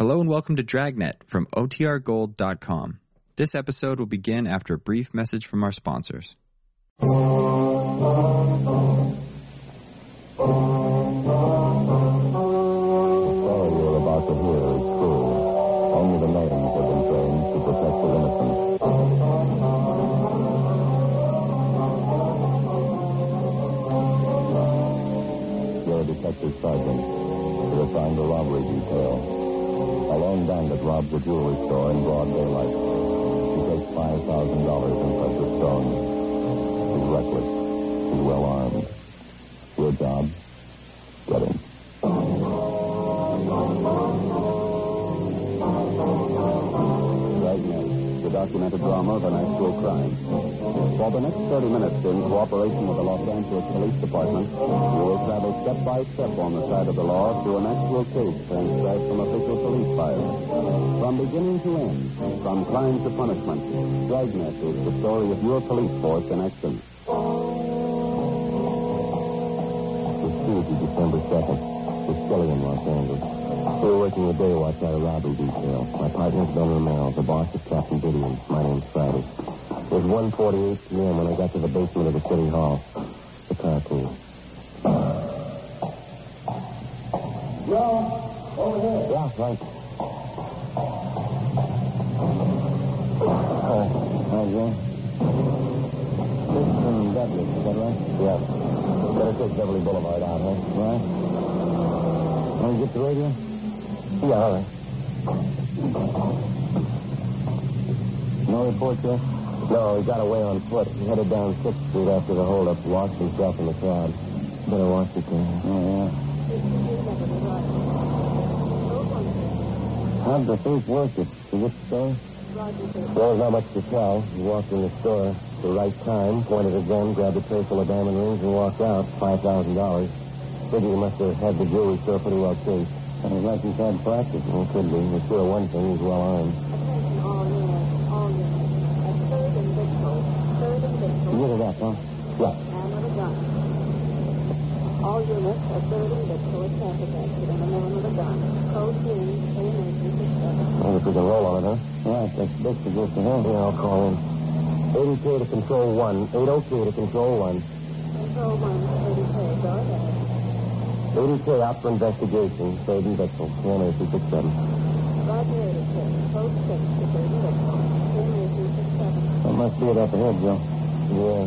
Hello and welcome to Dragnet from OTRGold.com. This episode will begin after a brief message from our sponsors. Story you're about to hear is true. Only the names have been changed to protect the innocent. You're a detective sergeant. You're assigned a robbery detail. A lone bandit robs a jewelry store in broad daylight. He takes five thousand dollars in precious stones. He's reckless. He's well armed. Your job? Documented drama of an actual crime. For the next 30 minutes, in cooperation with the Los Angeles Police Department, you will travel step by step on the side of the law through an actual case transcribed from official police files. From beginning to end, from crime to punishment, Dragnet is the story of your police force in action. It's Tuesday, December 2nd. It's in Los Angeles. We're working the day watch out of robbery detail. My partner's Ben Romero. The boss is Captain Didion. My name's Friday. It was 1.48 p.m. when I got to the basement of the city hall. The car came. Joe, over here. Yeah, right. Uh, hi, Joe. This is from Douglas, is that right? Yeah. Better take Beverly Boulevard out, huh? Right. Want to get the radio? Yeah, all right. No report yet? No, he got away on foot. He headed down 6th Street after the holdup, lost himself in the crowd. Better watch it, there. Oh, yeah. How'd the thief work it? Did the story? Well, not much to tell. He walked in the store at the right time, pointed a gun, grabbed a tray full of diamond rings, and walked out. $5,000. Figure he must have had the jewelry store pretty well cased. And he's like he's had practice. Well, could be. He's sure one thing, he's well armed. Attention all units, all units. At third and Victor, third and Victor, You get it up, huh? Yeah. man with a gun. All units at third and Victor, traffic accident, a man with a gun. Code green, emergency seven. Well, if we can roll on it, huh? Right, that's big to go to him. Yeah, I'll call in. 80K to control one. 80K to control one. Control one, thirty K, go ahead. 80K out for investigation. Third and Bixel. One eight six seven. Roger eighty K, code six to third and Victor, emergency seven. That must be it up ahead, Joe. Yeah.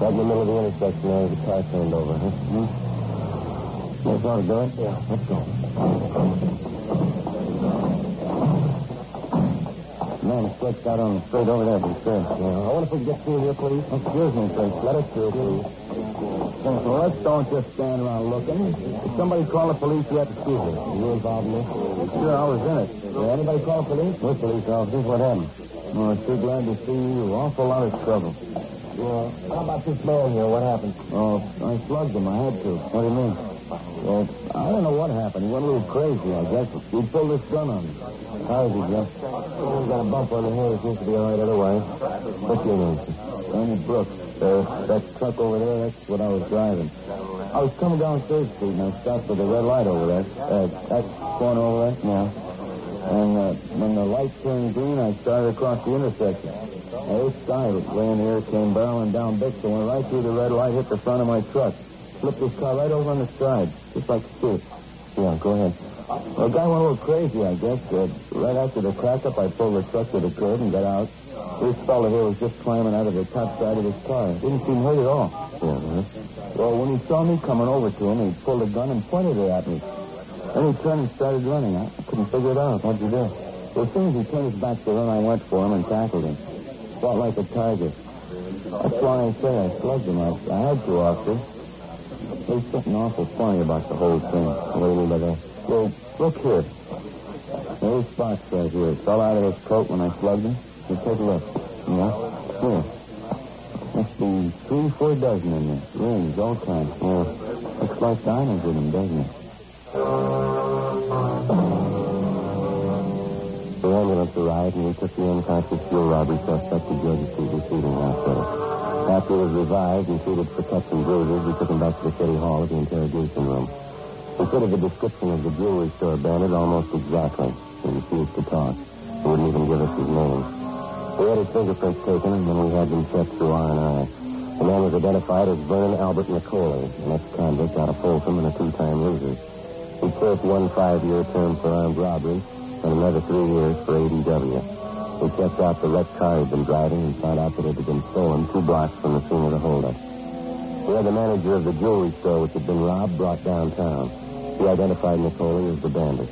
Right in the middle of the intersection there, the car turned over, huh? Hmm? That's all to do it? Yeah. Let's go. Man stretched out on the street over there, sure. Yeah. I wonder if we can get through here, please. Excuse me, please. Let us through, please. So let's don't just stand around looking. If somebody call the police yet? Excuse me. Are you involved in this? Sure, I was in it. Did anybody call the police? No police officers? What happened? Oh, I'm sure glad to see you. Awful lot of trouble. Yeah. How about this man here? What happened? Oh, I slugged him. I had to. What do you mean? Well, I don't know what happened. He went a little crazy, I guess. He pulled this gun on me. How is he, Jeff? Oh, he got a bump on the head. He seems to be all right otherwise. What's your name? Ernie Brooks. That truck over there, that's what I was driving. I was coming down Third Street and I stopped at the red light over there. Uh, corner over there? Yeah. And uh, when the light turned green, I started across the intersection. Now, this guy was laying here, came barreling down Bixel, went right through the red light, hit the front of my truck. Flipped his car right over on the side, just like stick. Yeah, go ahead. Well, the guy went a little crazy, I guess. Uh, right after the crack-up, I pulled the truck to the curb and got out. This fellow here was just climbing out of the top side of his car. Didn't seem hurt at all. Yeah, huh? Well, when he saw me coming over to him, he pulled a gun and pointed it at me. Then he turned and started running. I couldn't figure it out. What'd you do? Well, as soon as he turned his back to run, I went for him and tackled him. Fought like a tiger. That's why I say I slugged him. I, I had to, officer. There's something awful funny about the whole thing. Wait a minute. Well, look here. There's spots right here. It fell out of his coat when I slugged him. Just take a look. Yeah? Here. Must be three, four dozen in there. Rings, all kinds. Yeah. Looks like diamonds in them, doesn't it? The ambulance arrived and we took the unconscious fuel robbery suspect to Georgia Street Receiving Hospital. After he was revived and treated for cuts and bruises, we took him back to the city hall at the interrogation room. He fitted the description of the jewelry store bandit almost exactly. He refused to talk. He wouldn't even give us his name. We had his fingerprints taken, and then we had them checked through uh, R&I. The man was identified as Vernon Albert McCauley, an ex-convict out of Folsom and a two-time loser. He served one five-year term for armed robbery and another three years for ADW. We checked out the wrecked car he'd been driving and found out that it had been stolen two blocks from the scene of the holdup. We had the manager of the jewelry store which had been robbed brought downtown. He identified McCauley as the bandit.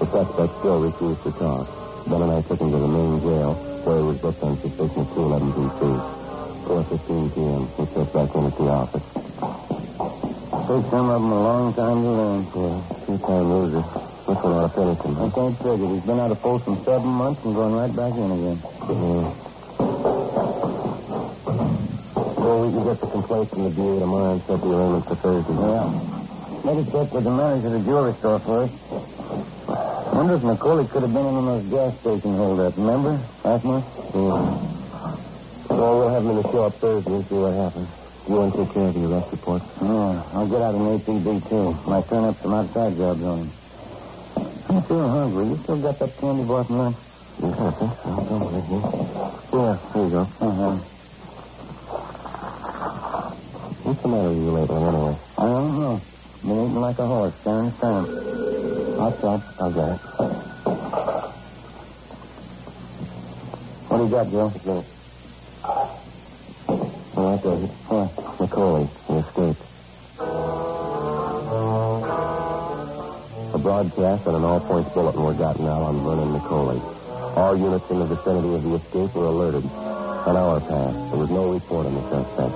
The suspect still refused to talk. Ben and I took him to the main jail, he was booked on suspicion of 211 DC. 4.15 p.m. We checked back in at the office. Takes some of them a long time to learn. Yeah, two-time loser. This one ought to finish him. I can't figure. He's been out of Folsom seven months and going right back in again. Yeah. Well, we can get the complaint from the DA tomorrow and set the arraignment for Thursday. Yeah. Maybe check with the manager of the jewelry store first. Wonder if McCauley could have been in on those gas station holdup, remember? Last month? Yeah. Well, we'll have him in the show up Thursday and see what happens. You want to take care of the arrest report? Yeah, I'll get out an APB, too. Might turn up some outside jobs on him. I'm feeling hungry. You still got that candy bar from lunch? Yeah, I think so. I'll go you. Yeah, here you go. Uh-huh. What's the matter with you lately, anyway? I don't know. Been eating like a horse, down town. I'll try. I'll get it. What do you got, Joe? Oh, that does it. What? McCauley. He escaped. A broadcast and an all-points bulletin were gotten out on Vernon McCauley. All units in the vicinity of the escape were alerted. An hour passed. There was no report on the suspect.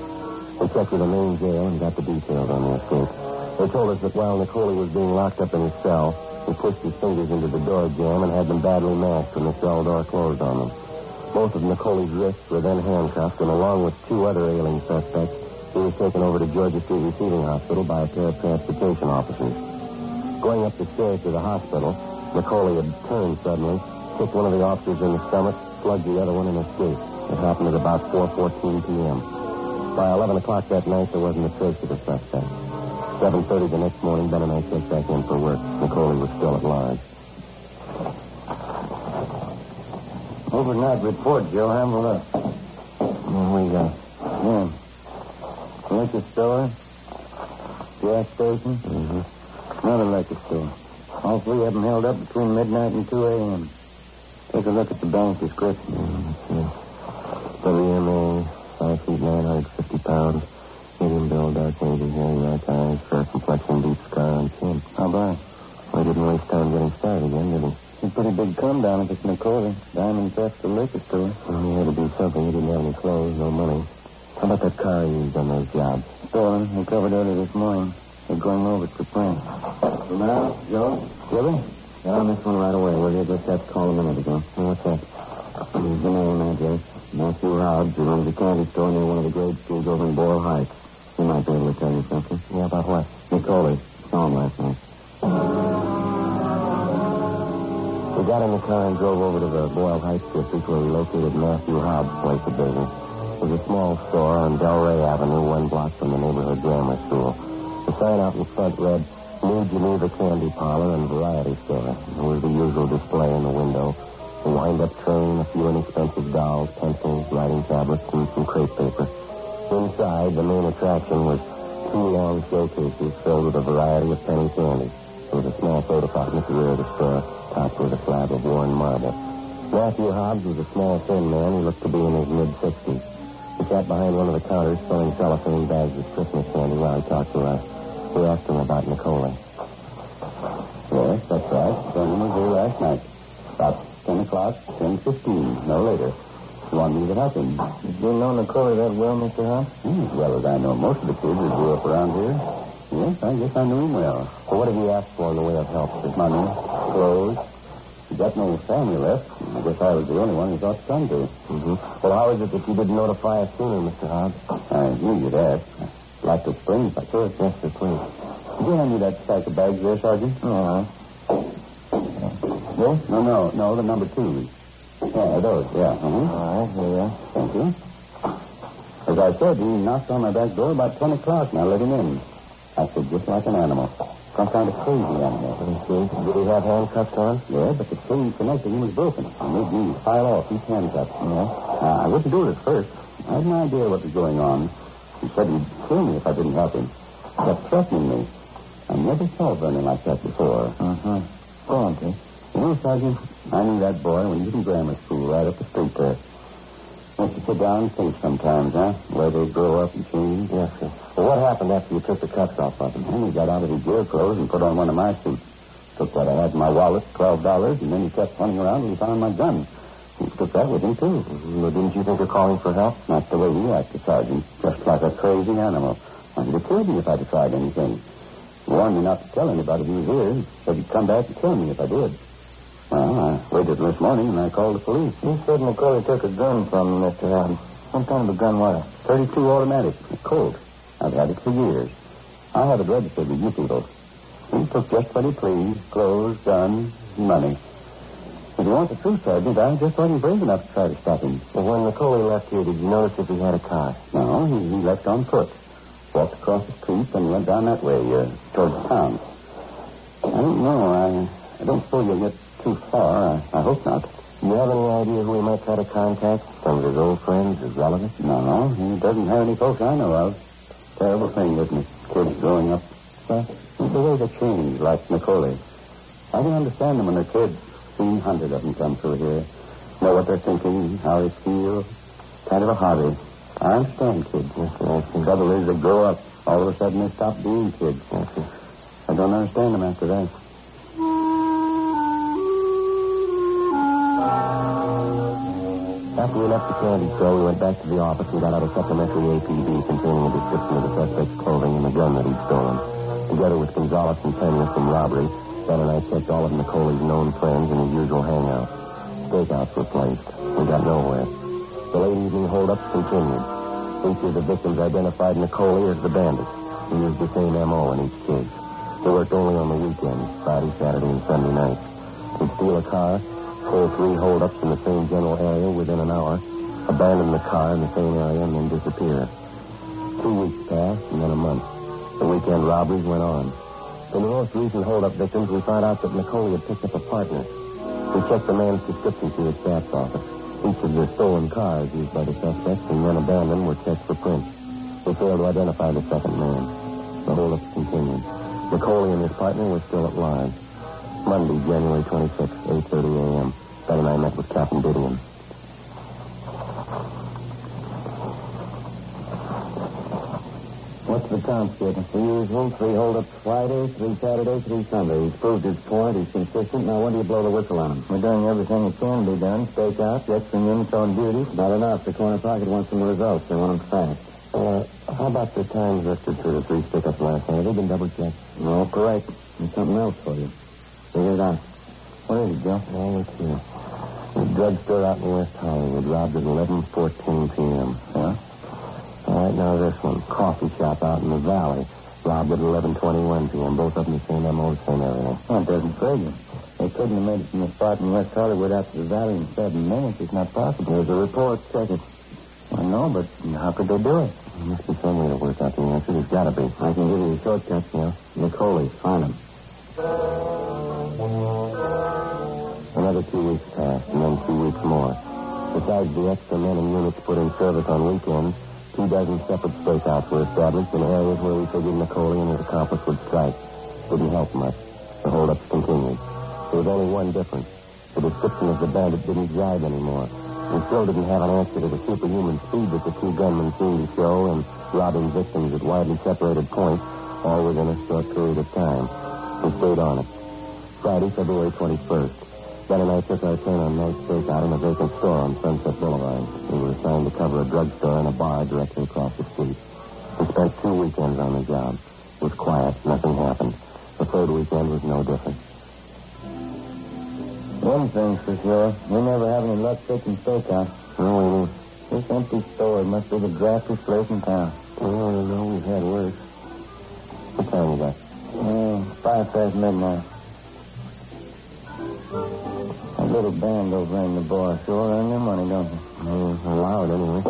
We checked with the main jail and got the details on the escape. They told us that while McCauley was being locked up in his cell, he pushed his fingers into the door jamb and had them badly mashed when the cell door closed on them. Both of McCauley's wrists were then handcuffed, and along with two other ailing suspects, he was taken over to Georgia Street Receiving Hospital by a pair of transportation officers. Going up the stairs to the hospital, McCauley had turned suddenly, kicked one of the officers in the stomach, slugged the other one, and escaped. It happened at about 4.14 p.m. By 11 o'clock that night, there wasn't a trace of the suspect. 7.30 the next morning, Ben and I checked back in for work. McCauley was still at large. Overnight report, Joe. Have a look. What you got? Yeah. Liquor store, gas station, mm-hmm. another liquor store. All three of them held up between midnight and 2 a.m. Take a look at the bank description. Mm-hmm. WMA, 5 feet 950 pounds. Medium build, dark navy hair, dark eyes, fair complexion, deep scar on chin. How about? He didn't waste time getting started again, did he? A pretty big come down if it's McCauley. Diamond theft to liquor store. Well, he had to do something. He didn't have any clothes, no money. How about that car he used on those jobs? Stolen. We Recovered early this morning. They're going over to print. So now, Joe? Gibby? Get on this one right away, will you? Just to call a minute ago. What's that? Here's the name and address. Matthew Hobbs, who runs a candy store near one of the grade schools over in Boyle Heights. He might be able to tell you something. Yeah, about what? McCauley. Saw him last night. We got in the car and drove over to the Boyle Heights district where we located Matthew Hobbs' place of business. It was a small store on Delray Avenue, one block from the neighborhood grammar school. The sign out in front read, New Geneva Candy Parlor and Variety Store. There was the usual display in the window. A wind-up train, a few inexpensive dolls, pencils, writing tablets, and some crepe paper. Inside, the main attraction was two long showcases filled with a variety of penny candy. There was a small soda fountain at the rear of the store, topped with a slab of worn marble. Matthew Hobbs was a small, thin man who looked to be in his mid-sixties. He sat behind one of the counters filling cellophane bags with Christmas candy while he talked to us. We asked him about Nicole. Yes, that's right. Vernon was here last night. About 10 o'clock, 10.15, no later. He wanted me to help him. Did you know Nicole that well, Mr. Hobbs? Hmm, as well as I know most of the kids who grew up around here. Yes, I guess I knew him well. Well, what did he ask for in the way of help? His money, clothes. He got no family left. I guess I was the only one he thought to come to. Mm-hmm. Well, how is it that you didn't notify us sooner, Mr. Hobbs? I knew you'd ask. I'd like to explain if I could. Yes, sir, please. Could you hand me that stack of bags there, Sergeant? All right. This? No, no, no, the number two. Yeah, those, yeah. Uh-huh. All right, here you are. Thank you. As I said, he knocked on my back door about 10 o'clock, and I let him in. Acted just like an animal. Some kind of crazy animal. Me see. Did he have handcuffs on? Yeah, but the chain connecting him was broken. I made me file off each handcuff. Yeah. Uh, I wouldn't do it at first. I had no idea what was going on. He said he'd kill me if I didn't help him. He kept threatening me. I never saw Vernon like that before. Uh-huh. Go on. You know, Sergeant, I knew that boy when he was in grammar school right up the street there. Used to sit down and think sometimes, huh? Where they grow up and change. Yes, sir. Well, what happened after you took the cuffs off of him? And he got out of his jail clothes and put on one of my suits. Took what I had in my wallet, twelve dollars, and then he kept running around and he found my gun. He took that with him, too. Well, didn't you think of calling for help? Not the way he acted, Sergeant. Just like a crazy animal. Wanted to kill me if I'd tried anything. He warned me not to tell anybody he was here. He said he'd come back and kill me if I did. Well, I waited this morning and I called the police. You said Macaulay took a gun from Mr. Adams. What kind of a gun was it? 32 automatic. A Colt. I've had it for years. I have it registered with you people. He took just what he pleased. Clothes, guns, money. If you want the truth, Sergeant, I just wasn't brave enough to try to stop him. Well, when Macaulay left here, did you notice if he had a car? No, he, he left on foot. Walked across the street and went down that way, uh, towards town. I don't know. I, I don't suppose you'll get too far. I, I hope not. Do you have any idea who he might try to contact? Some of his old friends, his relatives? No, no. He doesn't have any folks I know of. Terrible thing, isn't it? Kids growing up. Well, the way they change, like Macaulay. I can understand them when they're kids. Seen hundred of them come through here. Know what they're thinking, how they feel. Kind of a hobby. I understand kids. Yes, sir. The trouble is they grow up. All of a sudden they stop being kids. Yes, sir. I don't understand them after that. Left the candy store, we went back to the office and got out a supplementary APB containing a description of the suspect's clothing and the gun that he'd stolen. Together with Gonzalez and Pena from robbery, Ben and I checked all of Nicoli's known friends in his usual hangout. Stakeouts were placed. We got nowhere. The late evening holdups continued. Each of the victims identified Nicoli as the bandit. He used the same M.O. in each case. They worked only on the weekends, Friday, Saturday, and Sunday nights. He'd steal a car, pull three holdups in the same general area within an hour, abandon the car in the same area, and then disappear. Two weeks passed, and then a month. The weekend robberies went on. In the most recent holdup victims, we found out that Nicoli had picked up a partner. We checked the man's description through his staff's office. Each of the stolen cars used by the suspects and then abandoned were checked for prints. We failed to identify the second man. The holdups continued. Nicoli and his partner were still at large. Monday, January 26, 8.30 a.m. Ben and I met with Captain Didion. What's the count, Skipper? The usual, three holdups Friday, three Saturday, three Sunday. He's proved his point. He's consistent. Now, when do you blow the whistle on him? We're doing everything that can be done. Stake out, get some units on duty. Not enough. The corner pocket wants some results. They want them fast. Uh, how about the times listed for the three stick-ups last night? Have they been double-checked? No, correct. There's something else for you. Figure oh, it out. What is it, Joe? Oh, let's see. The drugstore out in West Hollywood robbed at 11.14 p.m. Yeah? All right, now this one. Coffee shop out in the valley. Robbed at 11.21 p.m. Both of them the same MO, same everything. Well, it doesn't figure. They couldn't have made it from the spot in West Hollywood out to the valley in seven minutes. It's not possible. There's a report. Check it. I know, but how could they do it? There must be some way to work out the answer. There's got to be. I can give you a shortcut. Yeah? Nicoli, find him. Another two weeks passed, and then two weeks more. Besides the extra men and units put in service on weekends, two dozen separate stakeouts were established in areas where we figured Nicoli and his accomplice would strike. Didn't help much. The holdups continued. There was only one difference. The description of the bandit didn't jive anymore. We still didn't have an answer to the superhuman speed that the two gunmen seemed to show in robbing victims at widely separated points, all within a short period of time. We stayed on it. Friday, February 21st. Ben and I took our turn on night stakeout in a vacant store on Sunset Boulevard. We were assigned to cover a drugstore and a bar directly across the street. We spent two weekends on the job. It was quiet. Nothing happened. The third weekend was no different. One thing's for sure. We never have any luck taking stakeout. No, we didn't. This empty store must be the draftiest place in town. Oh, I don't know. We've had worse. What time you got? Uh, five past midnight. Little band over in the bar sure earn their money, don't they? Oh, allowed anyway.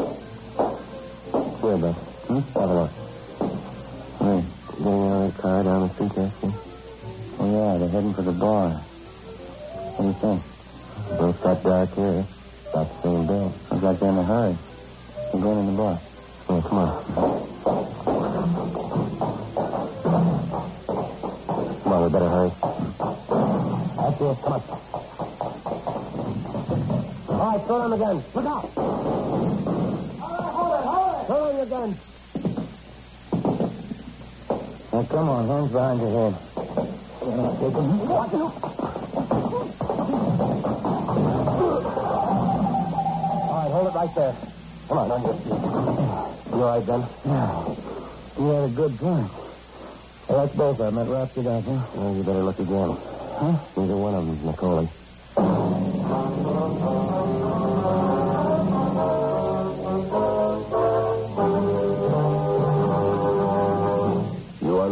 Here, Beth. Hmm? Have a look. Hey, Getting out of the car down the street there, see? Oh, yeah, they're heading for the bar. What do you think? Both got dark here. About the same bill. Sounds like they're in a hurry. We're going in the bar. Oh, come on. Come on, we better hurry. That's it. Come on. All right, throw down again. Look out. All right, hold it, hold it. Throw your gun. Now, come on, hands behind your head. You're not taking... Watch. All right, hold it right there. Come on, on your feet. You all right, Ben? Yeah. You had a good point. Well, that's both of them. That wraps it up, huh? Well, you better look again. Huh? Neither one of them, Nicole.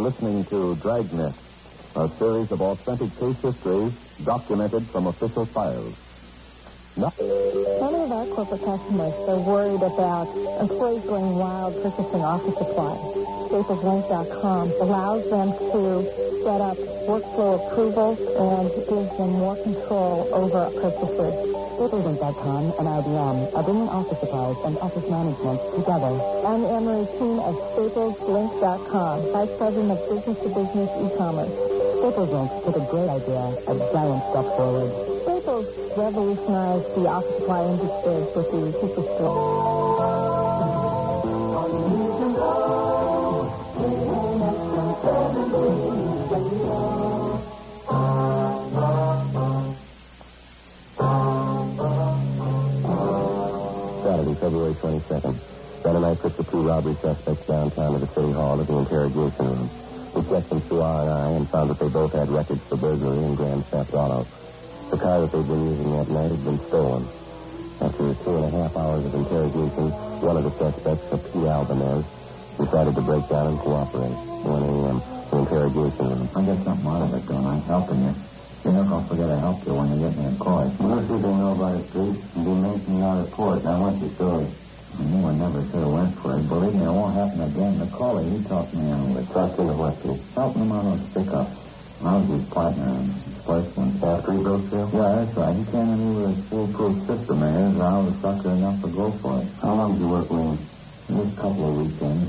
Listening to Dragnet, a series of authentic case histories documented from official files. Many of our corporate customers are worried about employees going wild purchasing office supplies. StaplesLink.com allows them to set up workflow approvals and gives them more control over purchases. StaplesLink.com and IBM are bringing office supplies and office management together. I'm Anne Marie Keene of StaplesLink.com, Vice President of Business to Business E-commerce. Staples Link took a great idea, a giant step forward. Staples revolutionized the office supply industry with the superstore. Saturday, February 22nd. Ben and I took the two robbery suspects downtown to the city hall to the interrogation room. We checked them through R&I and found that they both had records for burglary and grand theft auto. The car that they'd been using that night had been stolen. After two and a half hours of interrogation, one of the suspects, a P. Albanez, decided to break down and cooperate. 1 a.m., the interrogation room. I get something out of it, don't I? Helping you. You're not going to forget I helped you when you get me in court. Most people know about it, Pete. And be making your report. Now, what's your story? I knew I never should have went for it. Believe me, it won't happen again. McCauley, he talked me into it. Talked into what, Pete? Helping him out on pickup. I was his partner in his first one. After he broke through? Yeah, that's right. He came in with a foolproof system of his. I was sucker enough to go for it. How long did you work with him? Just a couple of weekends.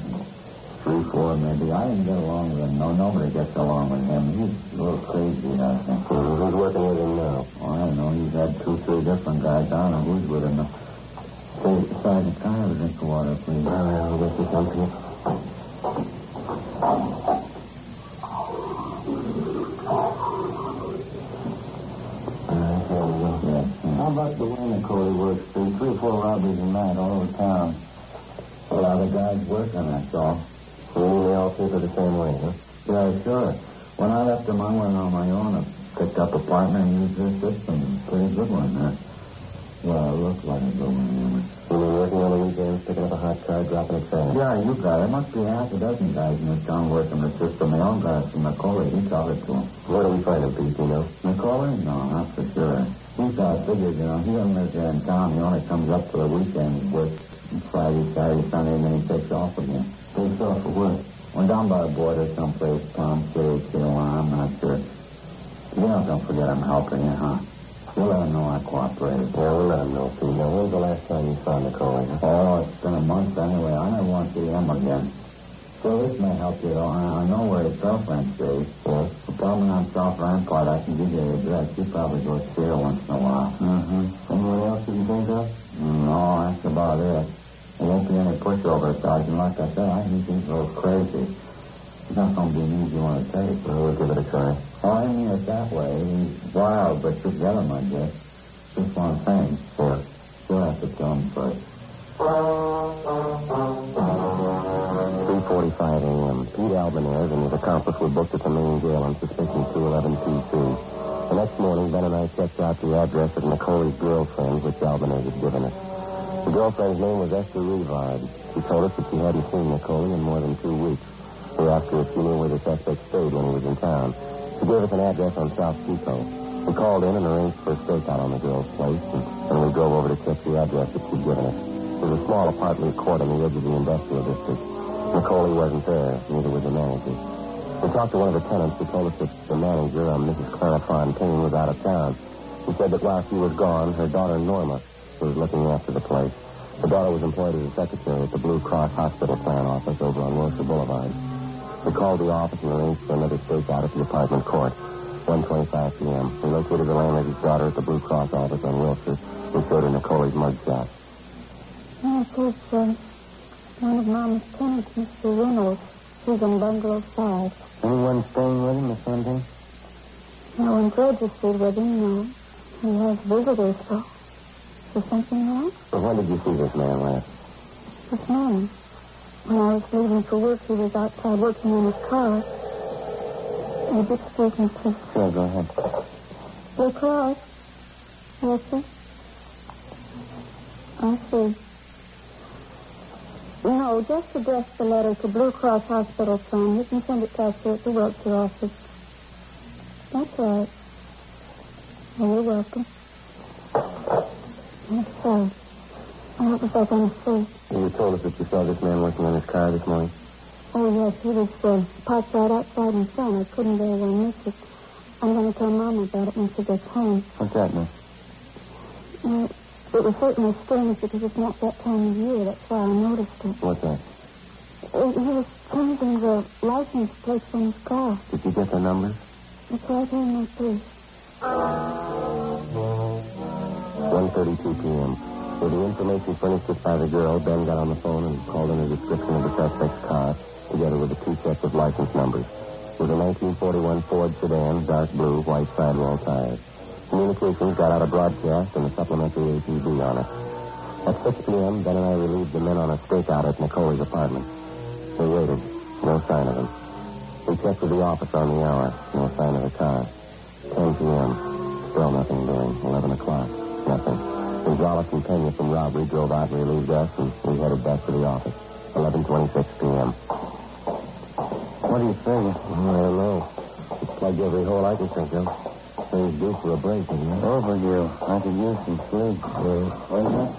Three, four, maybe. I didn't get along with him. No, nobody gets along with him. He's a little crazy, I think. Who's working with him now? Oh, I don't know. He's had two, three different guys. I don't know who's with him. Hey, Sergeant, can I have a drink of water, please? All right, I'll get you some, Pete. Here we How about the way Nicole works, Pete? Three or four robberies a night all over town. A lot of guys working, that's all. You they all of the same way, huh? Yeah, sure. When I left them, I went on my own. I picked up a partner and used their system. Pretty good one, huh? Well, it looked like a good one. You mean working on the weekends, picking up a hot car, dropping it fast? Yeah, you got it. There must be half a dozen guys in this town working the system. They all got it from Macaulay. He taught it to them. Where do we find him, Pete, you know? Macaulay? No, not for sure. He's got figured, you know. He doesn't live here in town. He only comes up for the weekend, works Friday, Saturday, Sunday, and then he takes off again. Takes off for work. Went down by the border someplace, Tom City, Tijuana, I'm not sure. You know, don't forget I'm helping you, huh? You'll let him know I cooperated. Yeah, we'll let him know, Pete. Now, when's the last time you saw Nicole, huh? Oh, it's been a month anyway. I never want to see him again. So this may help you, though. I, I know where his girlfriend stays. Yeah? Probably on South Rampart. I can give you the address. You probably go see once in a while. Mm-hmm. Anyone else you can think of? No, that's about it. There won't be any pushover, Sergeant. Like I said, I think he's a little crazy. It's not going to be an easy one to take. Well, we'll give it a try. Oh, I mean it that way. He's wild, but you'll get him, I guess. Just one thing. Yeah. You'll have to tell him first. 3.45 a.m. Pete Albanez and his accomplice were booked at the main jail on suspicion 211 PC. The next morning, Ben and I checked out the address of Nicole's girlfriend, which Albanez had given us. The girlfriend's name was Esther Revard. She told us that she hadn't seen Nicole in more than two weeks. We asked her if she knew where the suspect stayed when he was in town. She gave us an address on South Pico. We called in and arranged for a stakeout on the girl's place, and then we drove over to check the address that she'd given us. It was a small apartment court on the edge of the industrial district. Nicole wasn't there, neither was the manager. We talked to one of the tenants who told us that the manager, uh, Mrs. Clara Fontaine, was out of town. He said that while she was gone, her daughter Norma was looking after the place. The daughter was employed as a secretary at the Blue Cross Hospital Plan office over on Wilshire Boulevard. We called the office and arranged for another stakeout at the apartment court. 1.25 p.m. We located the landlady's daughter at the Blue Cross office on Wilshire. We showed her Nicole's mugshot. Yes, it's uh, one of Mama's tenants, Mr. Reynolds. He's in bungalow 5. Anyone staying with him, Miss Fontaine? No one registered with him, no. He has visitors, though. Is there something wrong? Well, when did you see this man last? This morning, when I was leaving for work, he was outside working on his car. Would you excuse me, please? Sure, go ahead. Blue Cross? Yes, sir? I see. No, just address the letter to Blue Cross Hospital Plan. You can send it to us here at the Wilshire office. That's right. Oh, you're welcome. Yes, sir. What was I going to say? You told us that you saw this man working on his car this morning. Oh, yes, he was uh, parked right outside in front. I couldn't very well miss it. I'm going to tell Mama about it when she gets home. What's that, Miss? Uh, it was certainly strange because it's not that time of year. That's why I noticed it. What's that? Uh, he was changing the license plate on his car. Did you get the numbers? It's right here in my purse. 1.32 p.m. With the information furnished us by the girl, Ben got on the phone and called in a description of the suspect's car, together with the two sets of license numbers. With a 1941 Ford sedan, dark blue, white sidewall tires. Communications got out a broadcast and a supplementary APB on it. At 6 p.m., Ben and I relieved the men on a stakeout at Nicole's apartment. They waited. No sign of him. We checked with the office on the hour. No sign of the car. 10 p.m. Still nothing doing. 11 o'clock. Nothing. Gonzalez and Pena from robbery drove out and relieved us, and we headed back to the office. 11.26 p.m. What do you think? I don't know. It's plugged every hole I can think of. Things due for a break, isn't it? Overdue. I could use some sleep. Yeah. Is that?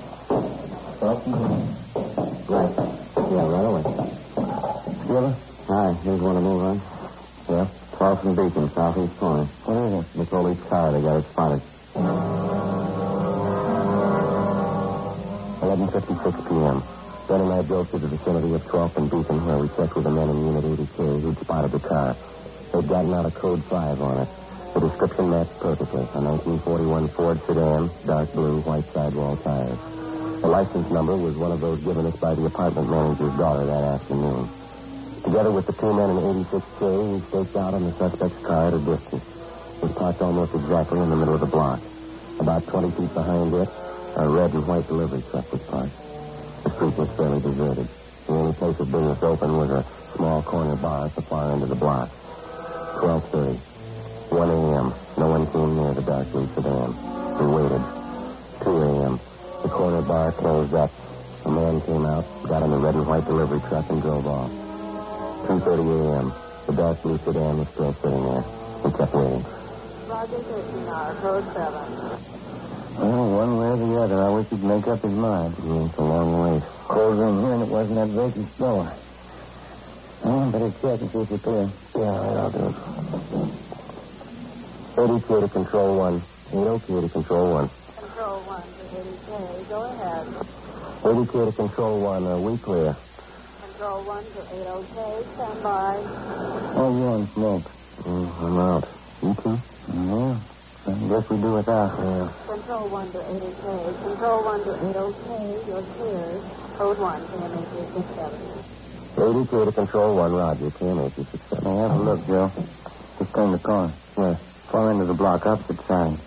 Right. Yeah, right away. Skipper? Hi, here's one to move on. Yeah? Carlson Beacon, southeast corner. What is it? Nicole's car, they got it spotted. 11.56 p.m. Ben and I drove to the vicinity of 12th and Beacon, where we checked with the men in Unit 80K who'd spotted the car. They'd gotten out a code 5 on it. The description matched perfectly. A 1941 Ford sedan, dark blue, white sidewall tires. The license number was one of those given us by the apartment manager's daughter that afternoon. Together with the two men in 86K, we staked out on the suspect's car at a distance. It was parked almost exactly in the middle of the block. About 20 feet behind it, a red and white delivery truck was parked. The street was fairly deserted. The only place of business open was a small corner bar at the far end of the block. 12.30. 1 a.m. No one came near the dark blue sedan. We waited. 2 a.m. The corner bar closed up. A man came out, got in the red and white delivery truck, and drove off. 2.30 a.m. The dark blue sedan was still sitting there. We kept waiting. Roger 13 hour, code 7. Well, one way or the other, I wish he'd make up his mind. Mm, it's a long ways. Cold in here and it wasn't that vacant store. Well, better check and see if you're clear. Yeah, I'll do it. 82 to control one. 802 to control one. Control 1 to 80K. Go ahead. 82 to control one. Are we clear? Control 1 to 80K. Stand by. Oh, you on smoke? Mm, I'm out. You too? Yeah. I guess we do without. Yeah. Control 1 to 80K. Control 1 to 80K. You're clear. Code 1 to MH67. 82 to control one. Roger. KMH 67. Now, have a look, Joe. Just turn the corner. Far end of the block, opposite side.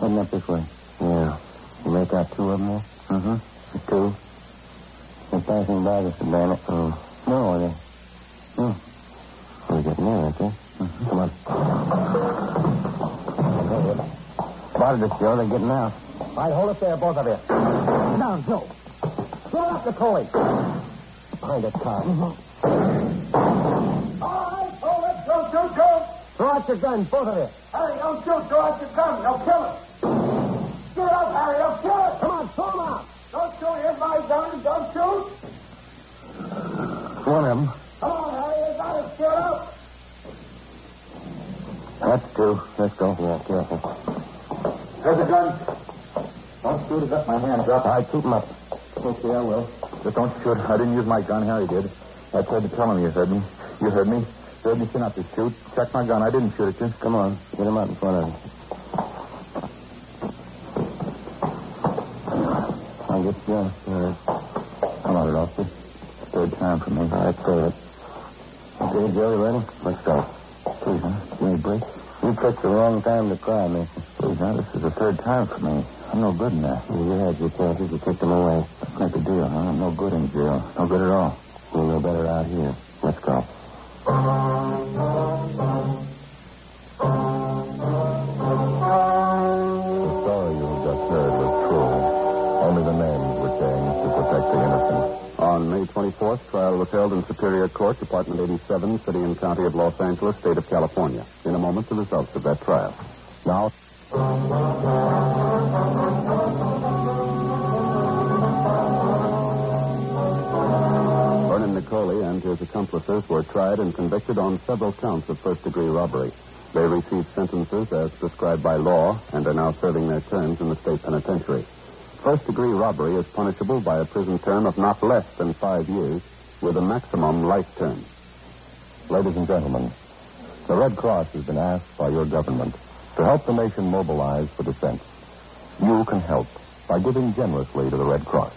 Heading up this way. Yeah. You make out two of them there? Mm-hmm. The two? They're passing by the sedan. Oh. No, are they? No. We're getting there, aren't they? Mm-hmm. Come on. Spotted us, Joe. They're getting out. All right, hold it there, both of you. Sit down, Joe. Throw up the Coley. Behind that car. Mm-hmm. All right, hold it. Don't shoot, don't. Throw out your guns, both of you. Harry, don't shoot. Throw out your gun. They'll kill him. Shoot up, Harry. They'll kill him. Come on, throw them out. Don't shoot. Here's my gun. Don't shoot. One of them. Come on, Harry. You got it. Shoot up. Let's go. Yeah, careful. There's a gun. Don't shoot it up. My hands up. I keep 'em up. Okay, I will. Just don't shoot. I didn't use my gun. Harry did. I tried to tell him you heard me. You heard me. You heard me say not to shoot. Check my gun. I didn't shoot at you. Come on. Get him out in front of him. I'll get. All right. Come on, officer. Third time for me. All right, it. Okay, you ready? Let's go. Please, huh? Give me a break. You picked the wrong time to cry, mister. Please, now, this is the third time for me. I'm no good in that. You had your chances. You kicked them away. Let's make a deal, huh? I'm no good in jail. No good at all. You'll know better out here. Let's go. Was held in Superior Court, Department 87, City and County of Los Angeles, State of California. In a moment, the results of that trial. Now, Vernon Nicoli and his accomplices were tried and convicted on several counts of first degree robbery. They received sentences as prescribed by law and are now serving their terms in the state penitentiary. First degree robbery is punishable by a prison term of not less than five years with a maximum life term. Ladies and gentlemen, the Red Cross has been asked by your government to help the nation mobilize for defense. You can help by giving generously to the Red Cross.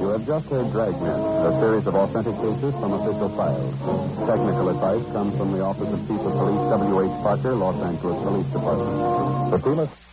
You have just heard Dragnet, a series of authentic cases from official files. Technical advice comes from the Office of Chief of Police W.H. Parker, Los Angeles Police Department. The Phoenix